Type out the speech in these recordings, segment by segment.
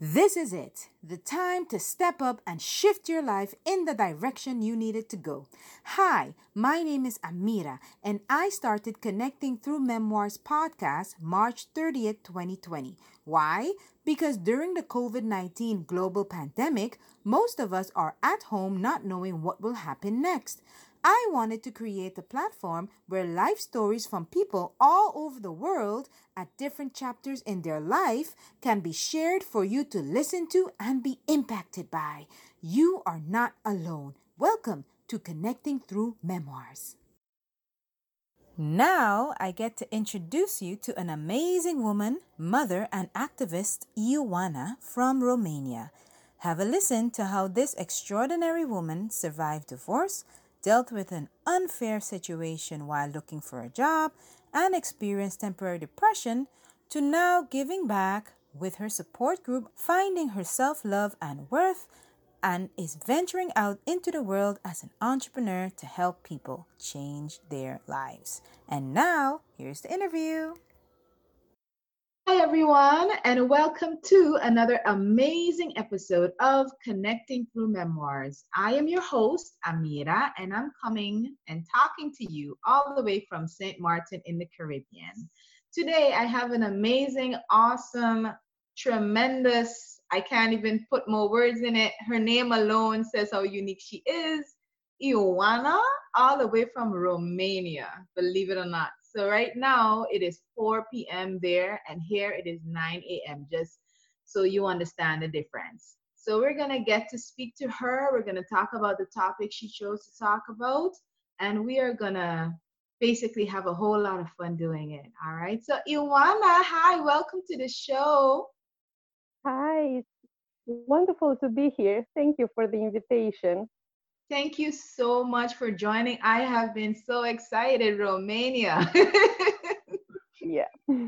This is it, the time to step up and shift your life in the direction you need it to go. Hi, my name is Amira, and I started Connecting Through Memoirs podcast March 30th, 2020. Why? Because during the COVID 19 global pandemic, most of us are at home not knowing what will happen next. I wanted to create a platform where life stories from people all over the world at different chapters in their life can be shared for you to listen to and be impacted by. You are not alone. Welcome to Connecting Through Memoirs. Now I get to introduce you to an amazing woman, mother, and activist, Ioana from Romania. Have a listen to how this extraordinary woman survived divorce dealt with an unfair situation while looking for a job, and experienced temporary depression, to now giving back with her support group, finding her self love and worth, and is venturing out into the world as an entrepreneur to help people change their lives. And now, here's the interview. Hi, everyone, and welcome to another amazing episode of Connecting Through Memoirs. I am your host, Amira, and I'm coming and talking to you all the way from St. Martin in the Caribbean. Today, I have an amazing, awesome, tremendous, I can't even put more words in it. Her name alone says how unique she is. Ioana, all the way from Romania, believe it or not. So right now it is 4 p.m. there, and here it is 9 a.m. Just so you understand the difference. So we're gonna get to speak to her. We're gonna talk about the topic she chose to talk about, and we are gonna basically have a whole lot of fun doing it. All right. So Ioana, hi, welcome to the show. Hi, it's wonderful to be here. Thank you for the invitation. Thank you so much for joining. I have been so excited, Romania. yeah.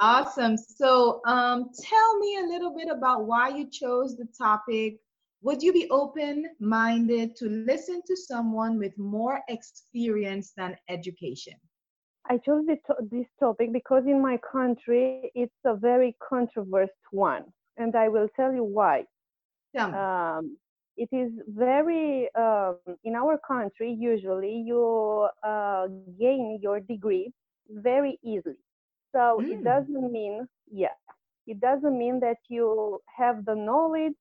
awesome. So, um, tell me a little bit about why you chose the topic. Would you be open minded to listen to someone with more experience than education? I chose this topic because in my country it's a very controversial one, and I will tell you why. Me. Um, it is very um, in our country usually you uh, gain your degree very easily so mm. it doesn't mean yeah it doesn't mean that you have the knowledge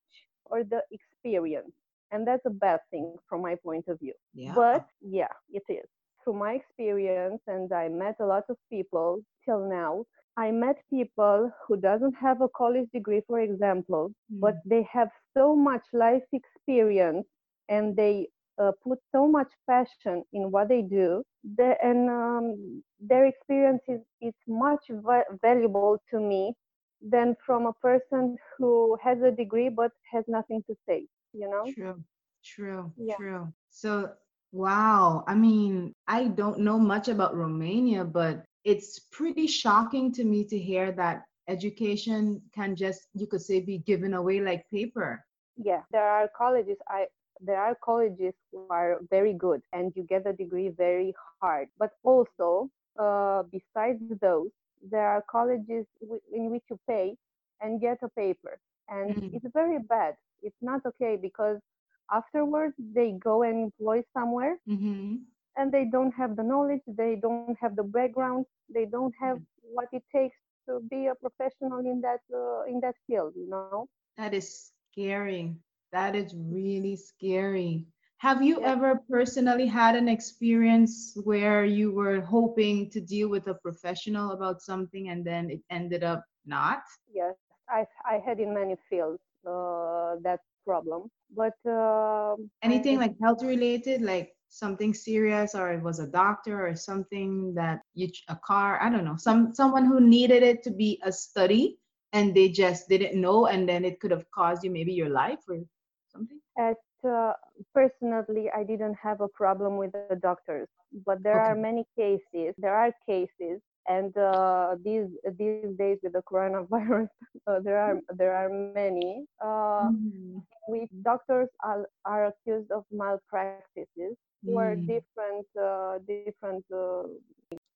or the experience and that's a bad thing from my point of view yeah. but yeah it is through my experience and i met a lot of people till now I met people who doesn't have a college degree, for example, mm. but they have so much life experience and they uh, put so much passion in what they do, the, and um, their experience is, is much va- valuable to me than from a person who has a degree but has nothing to say. You know? True, true, yeah. true. So, wow. I mean, I don't know much about Romania, but it's pretty shocking to me to hear that education can just you could say be given away like paper. Yeah there are colleges i there are colleges who are very good and you get a degree very hard. But also uh, besides those there are colleges w- in which you pay and get a paper. And mm-hmm. it's very bad. It's not okay because afterwards they go and employ somewhere mm-hmm. and they don't have the knowledge they don't have the background they don't have mm-hmm. what it takes to be a professional in that uh, in that field you know? That is scary. That is really scary. Have you yeah. ever personally had an experience where you were hoping to deal with a professional about something and then it ended up not? Yes i i had in many fields uh, that problem but uh, anything I, like health related like something serious or it was a doctor or something that you a car i don't know some someone who needed it to be a study and they just didn't know and then it could have caused you maybe your life or something at uh, personally i didn't have a problem with the doctors but there okay. are many cases there are cases and uh, these these days with the coronavirus uh, there are there are many uh, mm-hmm. which doctors are, are accused of malpractices were mm. different uh, different uh,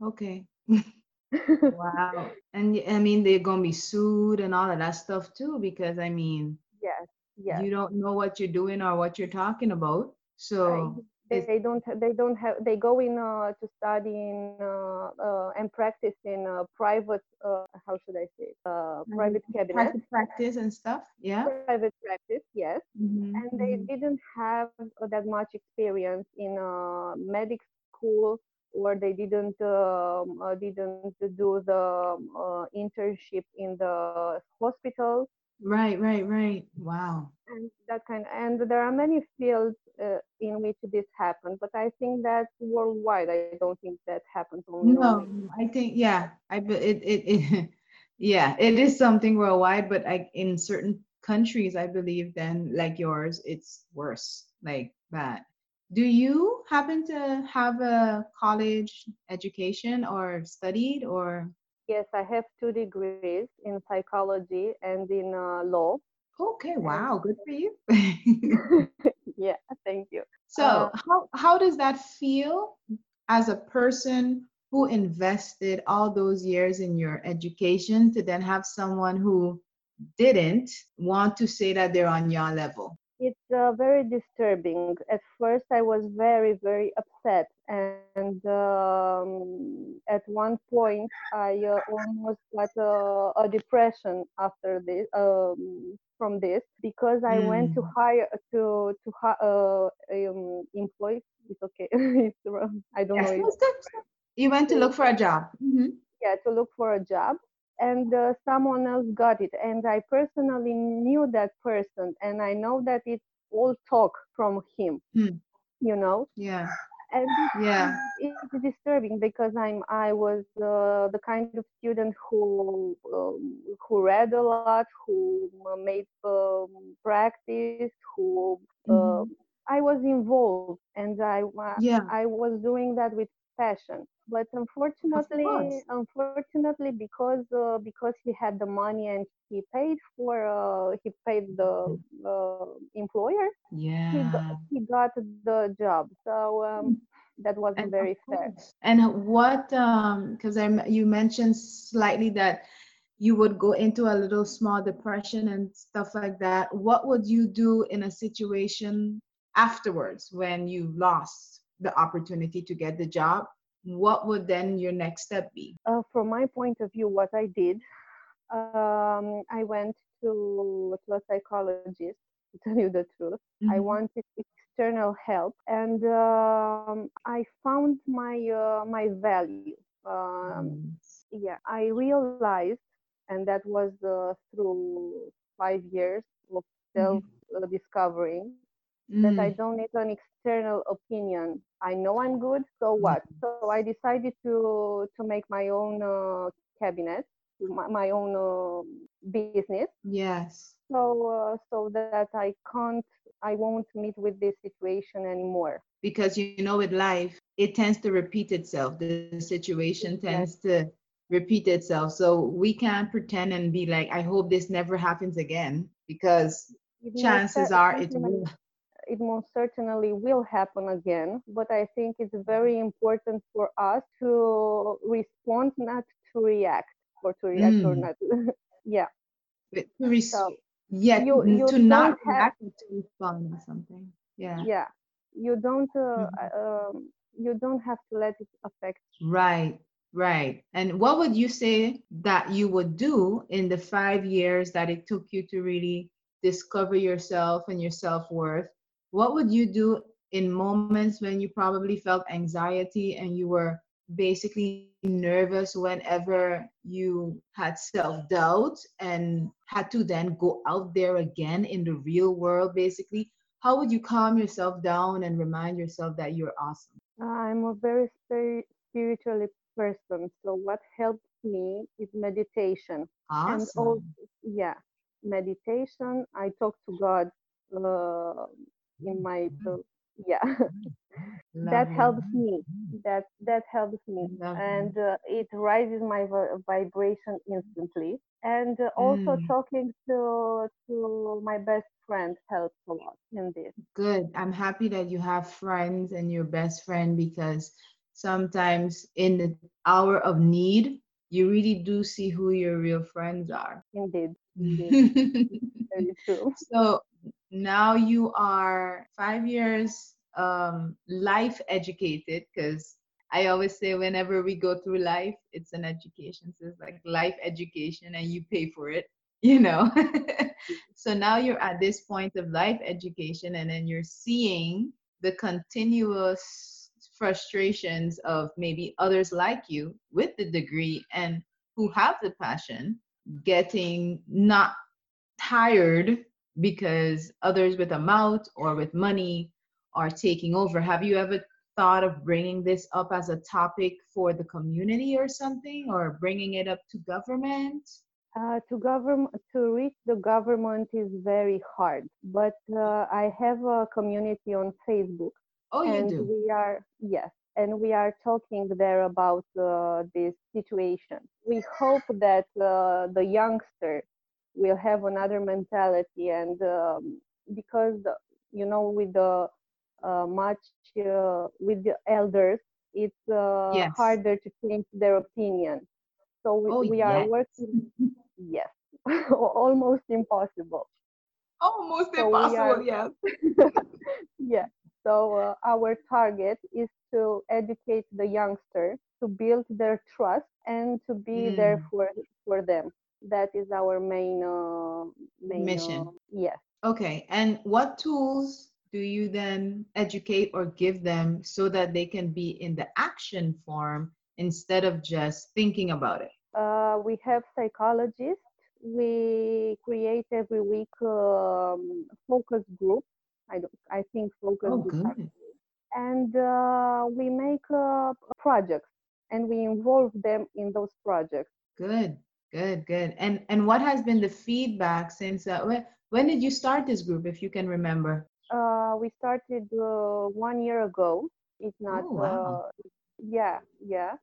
okay Wow. And i mean, they're gonna be sued and all of that stuff too, because I mean, yes, yes. you don't know what you're doing or what you're talking about. So they, they don't they don't have they go in uh, to study in uh, uh, and practice in uh, private uh, how should I say it? private cabinet private practice and stuff. Yeah. private practice yes Mhm, and they mhm. didn't have uh, that much experience in uh, medic school or they didn't um, uh, didn't do the um, uh, internship in the hospital Right, right, right. Wow. and that kind and there are many fields uh, in which this happens but i think that's worldwide i don't think that happens only No, on I think yeah, I it it, it yeah, it is something worldwide, but I in certain countries, I believe then like yours, it's worse, like bad. Do you happen to have a college education or studied or yes i have two degrees in psychology and in uh, law okay, wow, good for you. yeah thank you So, uh, how how does that feel as a person who invested all those years in your education to then have someone who didn't want to say that they're on your level? it's uh, very disturbing. At first, I was very, very upset, and um, at one point, I uh, almost got a, a depression after this. Um, from this, because I went to Mm. hire to to uh, um, employ. It's okay. it's wrong. I don't know Yes, that's. You went to look for a job. hmm yeah to look for a job and uh, someone else got it and i personally knew that person and i know that it's all talk from him Hmm. you know Yeah, and yeah, it's, disturbing because i'm i was uh, the kind of student who um, who read a lot who uh, made um, practice who uh, hmm i was involved and i yeah. i was doing that with passion but unfortunately unfortunately because uh, because he had the money and he paid for uh, he paid the uh, employer he got, Yeah. he got the job so um, that wasn't And very fair. And what, um, because I m- you mentioned slightly that you would go into a little small depression and stuff like that. What would you do in a situation afterwards when you lost the opportunity to get the job? What would then your next step be? uh, from my point of view what i did um, i went to, to a psychologist to tell you the truth i Mhm. wanted external help and um, i found my uh, my value um, yeah i realized and that was uh, through five years of self discovering that I Mm. don't need an external opinion. I know I'm good, so what? So I decided to to make my own uh, cabinet, my, my own uh, business, Yes. so uh, so that I can't, I won't meet with this situation anymore. Because you know, with life, it tends to repeat itself. The situation tends to repeat itself. So we can't pretend and be like, I hope this never happens again, because chances are it will. It most certainly will happen again. But I think it's very important for us to respond, not to react, or to react or Mm. not. yeah. But to res- So yeah, you you to not have react, to respond or something. Yeah. yeah you don't uh, Mhm. uh, um, you don't have to let it affect Right, right. And what would you say that you would do in the five years that it took you to really discover yourself and your self-worth? What would you do in moments when you probably felt anxiety and you were basically nervous whenever you had self-doubt and had to then go out there again in the real world, basically? How would you calm yourself down and remind yourself that you're awesome? i'm a very spiri- spiritual person so what helps me is meditation and all Awesome. yeah meditation i talk to god uh, in my uh, yeah. That helps me. That that helps me. And uh, it raises my vi- vibration instantly. And uh, also Mm, talking to to my best friend helps a lot in this. Good. I'm happy that you have friends and your best friend because sometimes in the hour of need, you really do see who your real friends are. Indeed. Indeed. Very true. So now you are five years um, life educated because I always say whenever we go through life, it's an education. So it's like life education and you pay for it, you know. so now you're at this point of life education and then you're seeing the continuous frustrations of maybe others like you with the degree and who have the passion getting not tired because others with a mouth or with money are taking over. Have you ever thought of bringing this up as a topic for the community or something, or bringing it up to government? Uh, to govern to reach the government is very hard, but uh, I have a community on Facebook. Oh, you do. we are yes, and we are talking there about uh, this situation. We hope that uh, the youngster will have another mentality, and um, because you know, with the uh, much uh, with the elders, it's uh, Yes. harder to change their opinion. So we, Oh, we are yes. working. Yes, almost impossible. Almost So impossible, are- yes. yeah. So uh, our target is to educate the youngster to build their trust and to be there Mm. for for them. That is our main uh, main Mission. Uh, yes. Okay, and what tools do you then educate or give them so that they can be in the action form instead of just thinking about it? Uh, we have psychologists. We create every week um, focus group. I don't. I think focus Oh, groups are good. and uh, we make uh, projects and we involve them in those projects. Good, good, good. And and what has been the feedback since uh, when, when did you start this group, if you can remember? Uh, we started uh, one year ago. It's not. Oh, wow. Uh, yeah, yeah,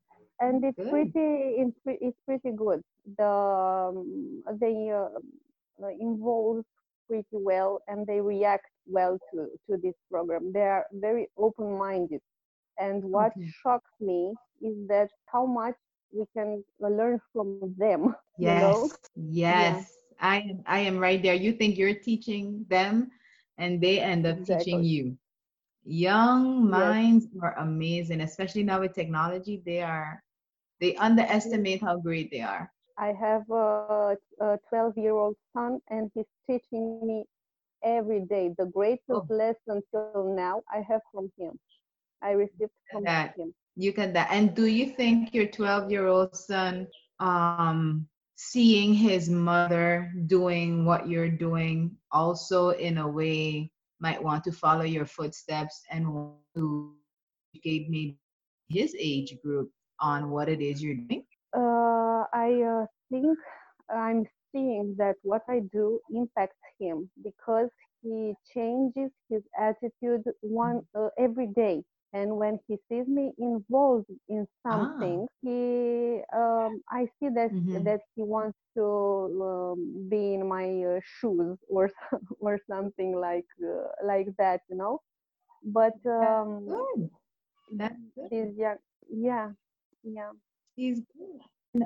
and it's Good. pretty. It's, pretty good. The um, they uh, involve pretty well and they react well to to this program. They are very open-minded. And what Okay. shocks me is that how much we can learn from them. You Yes, know? yes. I am I am right there. You think you're teaching them and they end up teaching you. Young Yes. minds are amazing, especially now with technology. They are they underestimate how great they are. I have a, a 12 year old son, and he's teaching me every day. The greatest Oh. lesson till now I have from him. I received from That- him. You can that. And do you think your 12 year old son um seeing his mother doing what you're doing also in a way might want to follow your footsteps and to educate maybe his age group on what it is you're doing? Uh, I uh, think I'm seeing that what I do impacts him because he changes his attitude one uh, every day. And when he sees me involved in Ah. something, he um, I see that Mhm. that he wants to um, be in my uh, shoes or or something like uh, like that, you know. But um, Good. That's good. young, yeah, yeah. He's good.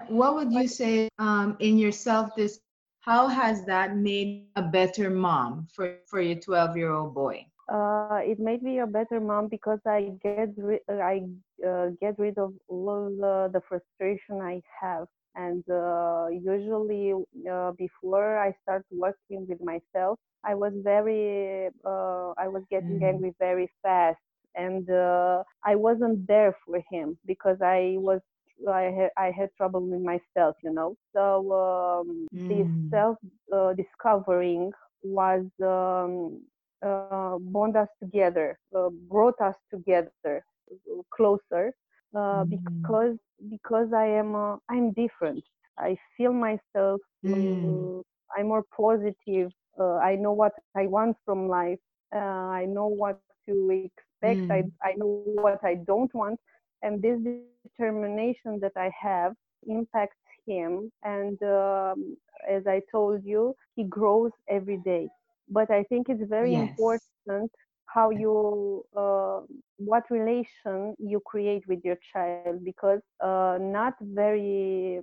What would you say um, in yourself this how has that made a better mom for, for your 12 year old boy? Uh, it made me a better mom because I get ri- I uh, get rid of all the, the frustration I have. And uh, usually, uh, before I start working with myself, I was very uh, I was getting Mm. angry very fast, and uh, I wasn't there for him because I was I had I had trouble with myself, you know. So um, this Mm. self uh, discovering was um, bond us together, uh, brought us together uh, closer uh, Mm. because because I am uh, I'm different. I feel myself. Mm. Uh, I'm more positive. Uh, I know what I want from life. Uh, I know what to expect. I Mm. I know what I don't want, and this determination that I have impacts him. And um, as I told you, he grows every day. But I think it's very Yes. important how you uh, what relation you create with your child because uh, not very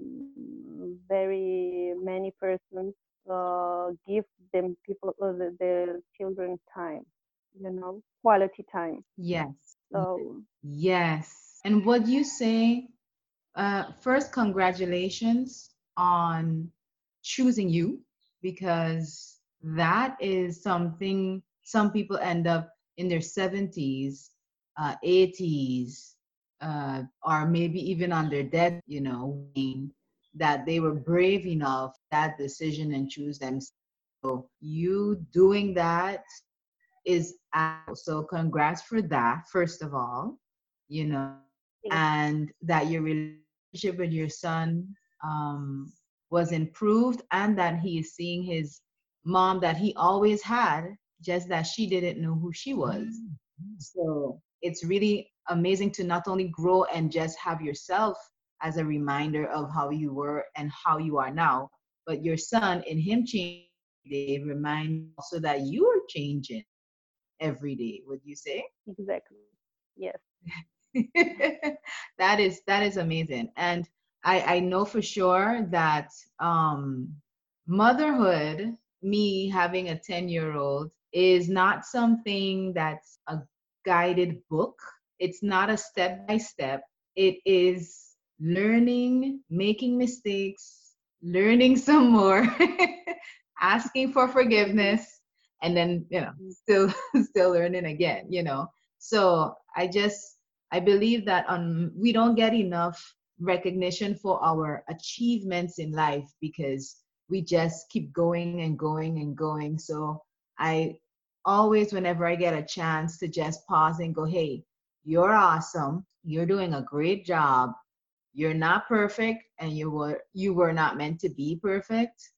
very many persons uh, give them people uh, the, children time you know quality time. Yes. So yes. And what you say uh, first congratulations on choosing you because that is something some people end up in their 70s, uh, 80s, uh, or maybe even on their death, you know, that they were brave enough that decision and choose them. So you doing that is so congrats for that, first of all, you know, and that your relationship with your son um, was improved and that he is seeing his mom that he always had just that she didn't know who she was. Mm-hmm. So it's really amazing to not only grow and just have yourself as a reminder of how you were and how you are now, but your son in him changing they remind also that you are changing every day, would you say? Exactly. Yes. that is that is amazing. And I, I know for sure that um motherhood, me having a 10 year old, is not something that's a guided book. It's not a step by step. It is learning, making mistakes, learning some more, asking for forgiveness, and then, you know, still still learning again, you know. So I just I believe that um we don't get enough recognition for our achievements in life because we just keep going and going and going. So I always, whenever I get a chance to just pause and go, hey, you're awesome. You're doing a great job. You're not perfect and you were you were not meant to be perfect.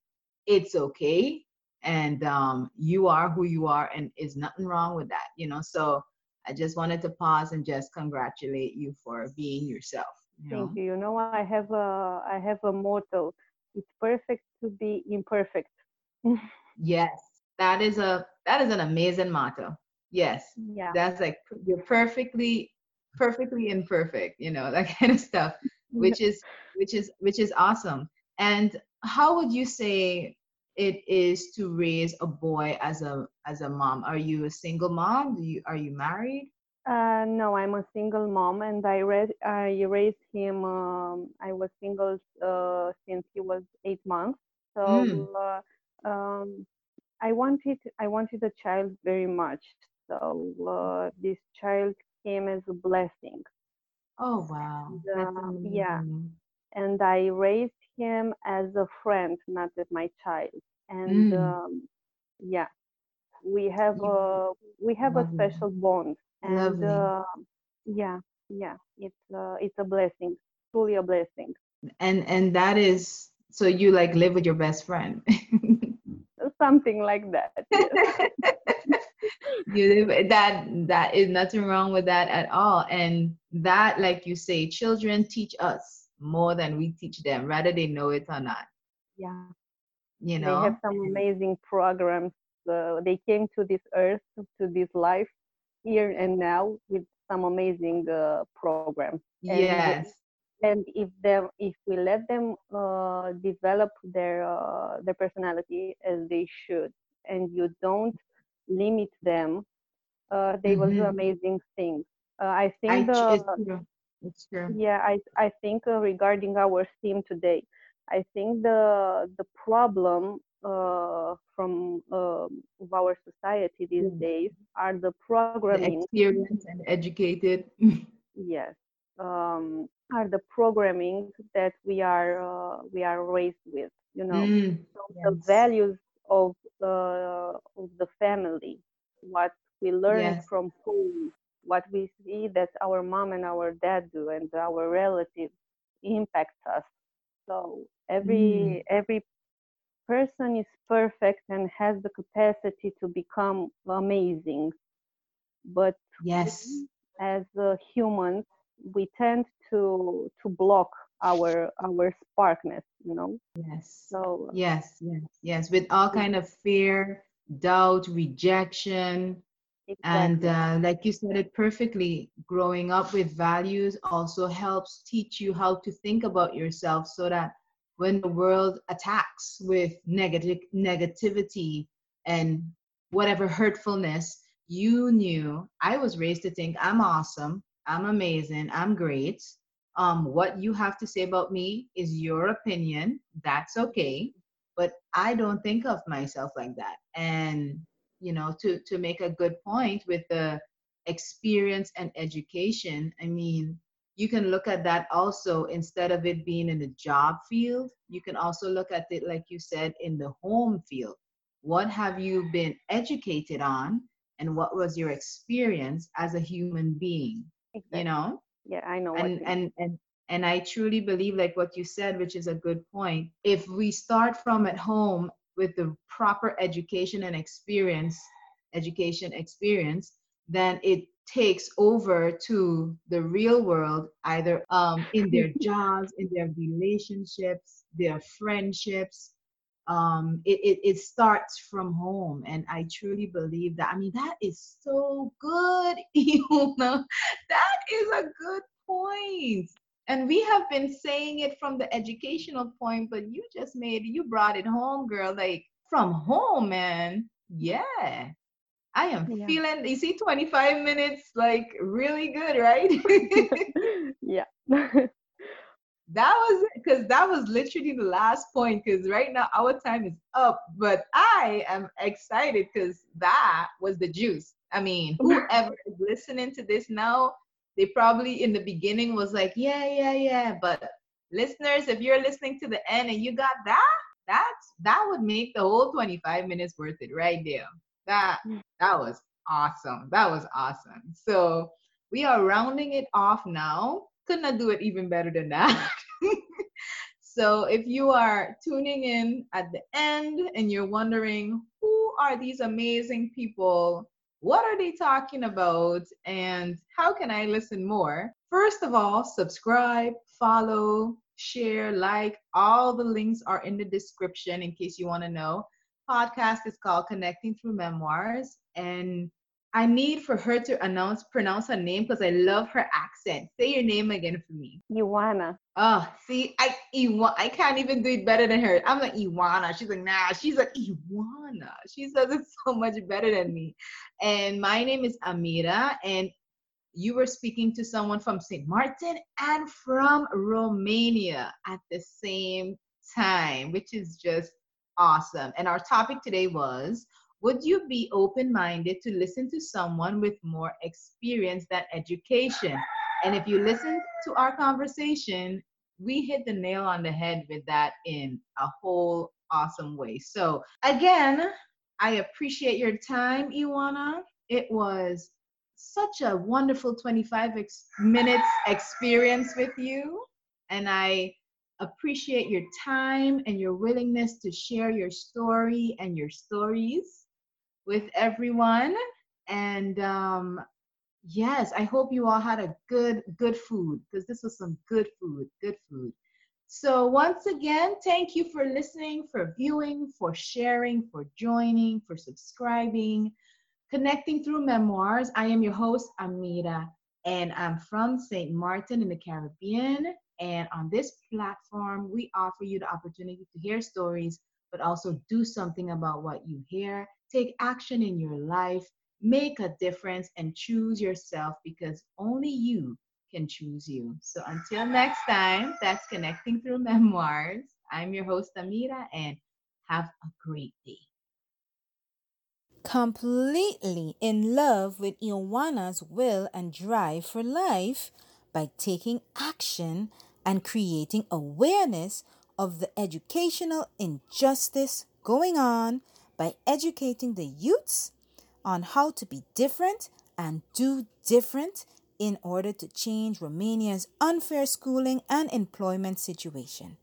It's okay. And um, you are who you are, and is nothing wrong with that, you know. So I just wanted to pause and just congratulate you for being yourself. You Thank you. You know, I have a I have a motto. It's perfect to be imperfect. yes, that is a that is an amazing motto. Yes. Yeah. That's like you're perfectly perfectly imperfect, you know, that kind of stuff, which is which is which is awesome. And how would you say it is to raise a boy as a as a mom? Are you a single mom? Do you are you married? Uh, no, I'm a single mom, and I read I raised him. Um, I was single uh, since he was eight months. So mm. uh, um, I wanted I wanted a child very much. So uh, this child came as a blessing. Oh wow! And, uh, yeah, and I raised him as a friend, not as my child. And mm. um, yeah, we have a we have a special bond. And uh, yeah, yeah, it's uh, it's a blessing, truly a blessing. And and that is so you like live with your best friend. something like that. you live that that is nothing wrong with that at all. And that, like you say, children teach us more than we teach them, whether they know it or not. Yeah. You know, they have some amazing programs. Uh, they came to this earth, to this life, here and now with some amazing uh, programs. And yes and if them if we let them uh, develop their uh, their personality as they should and you don't limit them uh, they mm-hmm. will do mm-hmm. amazing things uh, i think I, the, it's true. It's true. yeah i i think uh, regarding our theme today i think the the problem uh, from um, of our society these mm-hmm. days are the programming the experienced and educated yes um, are the programming that we are uh, we are raised with you know mm, so yes. the values of the of the family what we learn yes. from home what we see that our mom and our dad do and our relatives impact us so every mm. every person is perfect and has the capacity to become amazing. But yes. as uh, humans we tend to to block our our sparkness you know? Yes. So yes yes yes. With all kind of fear doubt rejection And uh, like you said it perfectly, growing up with values also helps teach you how to think about yourself so that when the world attacks with negative negativity and whatever hurtfulness, you knew I was raised to think I'm awesome, I'm amazing, I'm great. Um, what you have to say about me is your opinion. That's okay. But I don't think of myself like that. And you know, to to make a good point with the experience and education, I mean, you can look at that also instead of it being in the job field you can also look at it like you said in the home field. What have you been educated on and what was your experience as a human being exactly. you know? Yeah i know and and and and i truly believe like what you said which is a good point if we start from at home with the proper education and experience education experience then it takes over to the real world either um, in their jobs in their relationships their friendships um, it, it, it starts from home. And i truly believe that i mean that is so good you know that is a good point. point. And we have been saying it from the educational point but you just made you brought it home girl like from home man. Yeah I am yeah. feeling, you see, 25 minutes like really good, right? yeah that was because that was literally the last point because right now our time is up but i am excited because that was the juice i mean whoever is listening to this now they probably in the beginning was like yeah yeah yeah but listeners if you're listening to the end and you got that that's that would make the whole 25 minutes worth it right there that mm. that was awesome that was awesome so we are rounding it off now could not do it even better than that. so if you are tuning in at the end and you're wondering who are these amazing people, what are they talking about, and how can I listen more? First of all, subscribe, follow, share, like. All the links are in the description in case you want to know. Podcast is called Connecting Through Memoirs, and I need for her to announce pronounce her name because I love her accent. Say your name again for me. Ioana. Oh, see, I Iwa, I can't even do it better than her. I'm like Iwana. She's like, nah, she's like Iwana. She says it so much better than me. And my name is Amira, and you were speaking to someone from St. Martin and from Romania at the same time, which is just awesome. And our topic today was would you be open minded to listen to someone with more experience than education? And if you listen to our conversation, we hit the nail on the head with that in a whole awesome way. So, again, I appreciate your time, Ioana. It was such a wonderful 25 ex- minutes experience with you. And I appreciate your time and your willingness to share your story and your stories with everyone. And um, yes, I hope you all had a good, good food because this was some good food, good food. So, once again, thank you for listening, for viewing, for sharing, for joining, for subscribing, connecting through memoirs. I am your host, Amira, and I'm from St. Martin in the Caribbean. And on this platform, we offer you the opportunity to hear stories, but also do something about what you hear Take action in your life, make a difference, and choose yourself because only you can choose you. So until next time, that's Connecting Through Memoirs. I'm your host, Amira, and have a great day. Completely in love with Ioana's will and drive for life by taking action and creating awareness of the educational injustice going on by educating the youths on how to be different and do different in order to change Romania's unfair schooling and employment situation.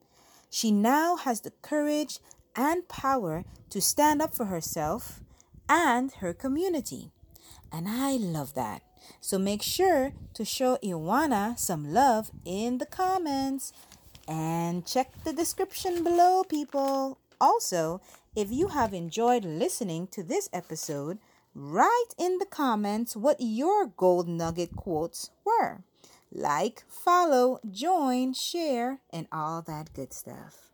She now has the courage and power to stand up for herself and her community. And I love that. So make sure to show Ioana some love in the comments and check the description below, people. Also, if you have enjoyed listening to this episode, Write in the comments what your gold nugget quotes were. Like, follow, join, share, and all that good stuff.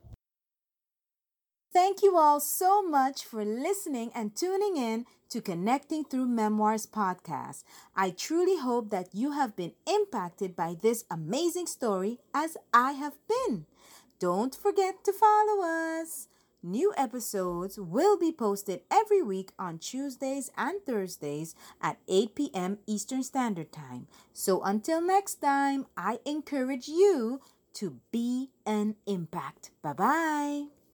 Thank you all so much for listening and tuning in to Connecting Through Memoirs podcast. I truly hope that you have been impacted by this amazing story as I have been. Don't forget to follow us. New episodes will be posted every week on Tuesdays and Thursdays at 8 p.m. Eastern Standard Time. So until next time, I encourage you to be an impact. Bye bye.